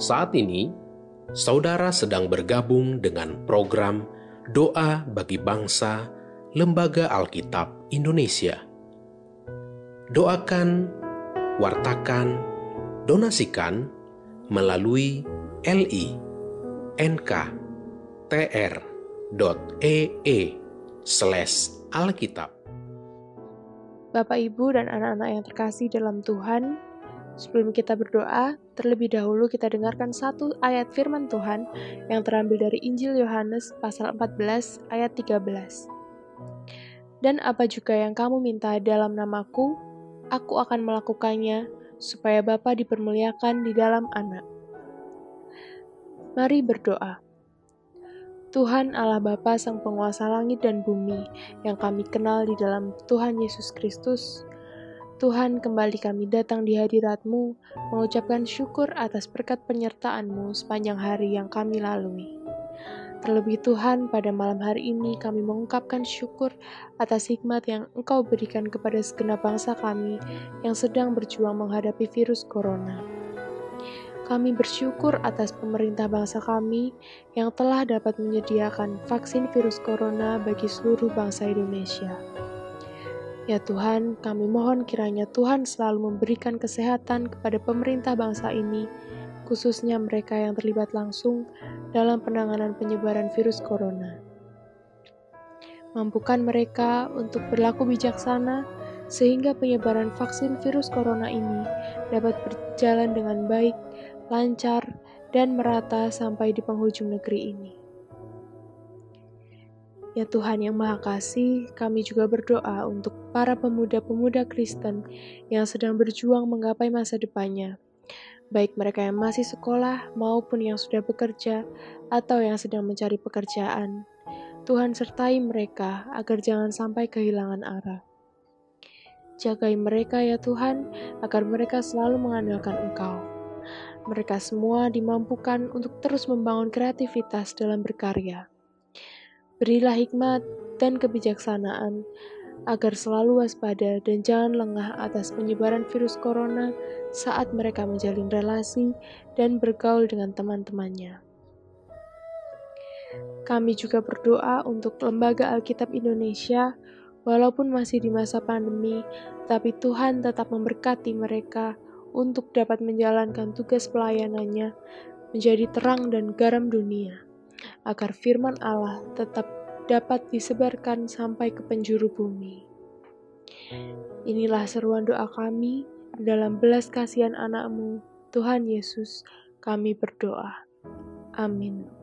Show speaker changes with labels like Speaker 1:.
Speaker 1: Saat ini, saudara sedang bergabung dengan program Doa bagi Bangsa Lembaga Alkitab Indonesia. Doakan, wartakan, donasikan melalui li nk tr.ee slash alkitab.
Speaker 2: Bapak, Ibu, dan anak-anak yang terkasih dalam Tuhan, sebelum kita berdoa, terlebih dahulu kita dengarkan satu ayat firman Tuhan yang terambil dari Injil Yohanes pasal 14 ayat 13. Dan apa juga yang kamu minta dalam namaku, aku akan melakukannya, supaya Bapa dipermuliakan di dalam anak. Mari berdoa. Tuhan Allah Bapa Sang Penguasa Langit dan Bumi yang kami kenal di dalam Tuhan Yesus Kristus, Tuhan kembali kami datang di hadiratmu mengucapkan syukur atas berkat penyertaan-Mu sepanjang hari yang kami lalui. Terlebih Tuhan, pada malam hari ini kami mengungkapkan syukur atas hikmat yang Engkau berikan kepada segenap bangsa kami yang sedang berjuang menghadapi virus corona. Kami bersyukur atas pemerintah bangsa kami yang telah dapat menyediakan vaksin virus corona bagi seluruh bangsa Indonesia. Ya Tuhan, kami mohon kiranya Tuhan selalu memberikan kesehatan kepada pemerintah bangsa ini, khususnya mereka yang terlibat langsung dalam penanganan penyebaran virus corona. Mampukan mereka untuk berlaku bijaksana sehingga penyebaran vaksin virus corona ini dapat berjalan dengan baik lancar, dan merata sampai di penghujung negeri ini. Ya Tuhan yang Maha Kasih, kami juga berdoa untuk para pemuda-pemuda Kristen yang sedang berjuang menggapai masa depannya, baik mereka yang masih sekolah maupun yang sudah bekerja atau yang sedang mencari pekerjaan. Tuhan sertai mereka agar jangan sampai kehilangan arah. Jagai mereka ya Tuhan, agar mereka selalu mengandalkan Engkau. Mereka semua dimampukan untuk terus membangun kreativitas dalam berkarya. Berilah hikmat dan kebijaksanaan agar selalu waspada dan jangan lengah atas penyebaran virus corona saat mereka menjalin relasi dan bergaul dengan teman-temannya. Kami juga berdoa untuk Lembaga Alkitab Indonesia, walaupun masih di masa pandemi, tapi Tuhan tetap memberkati mereka untuk dapat menjalankan tugas pelayanannya menjadi terang dan garam dunia, agar firman Allah tetap dapat disebarkan sampai ke penjuru bumi. Inilah seruan doa kami dalam belas kasihan anakmu, Tuhan Yesus, kami berdoa. Amin.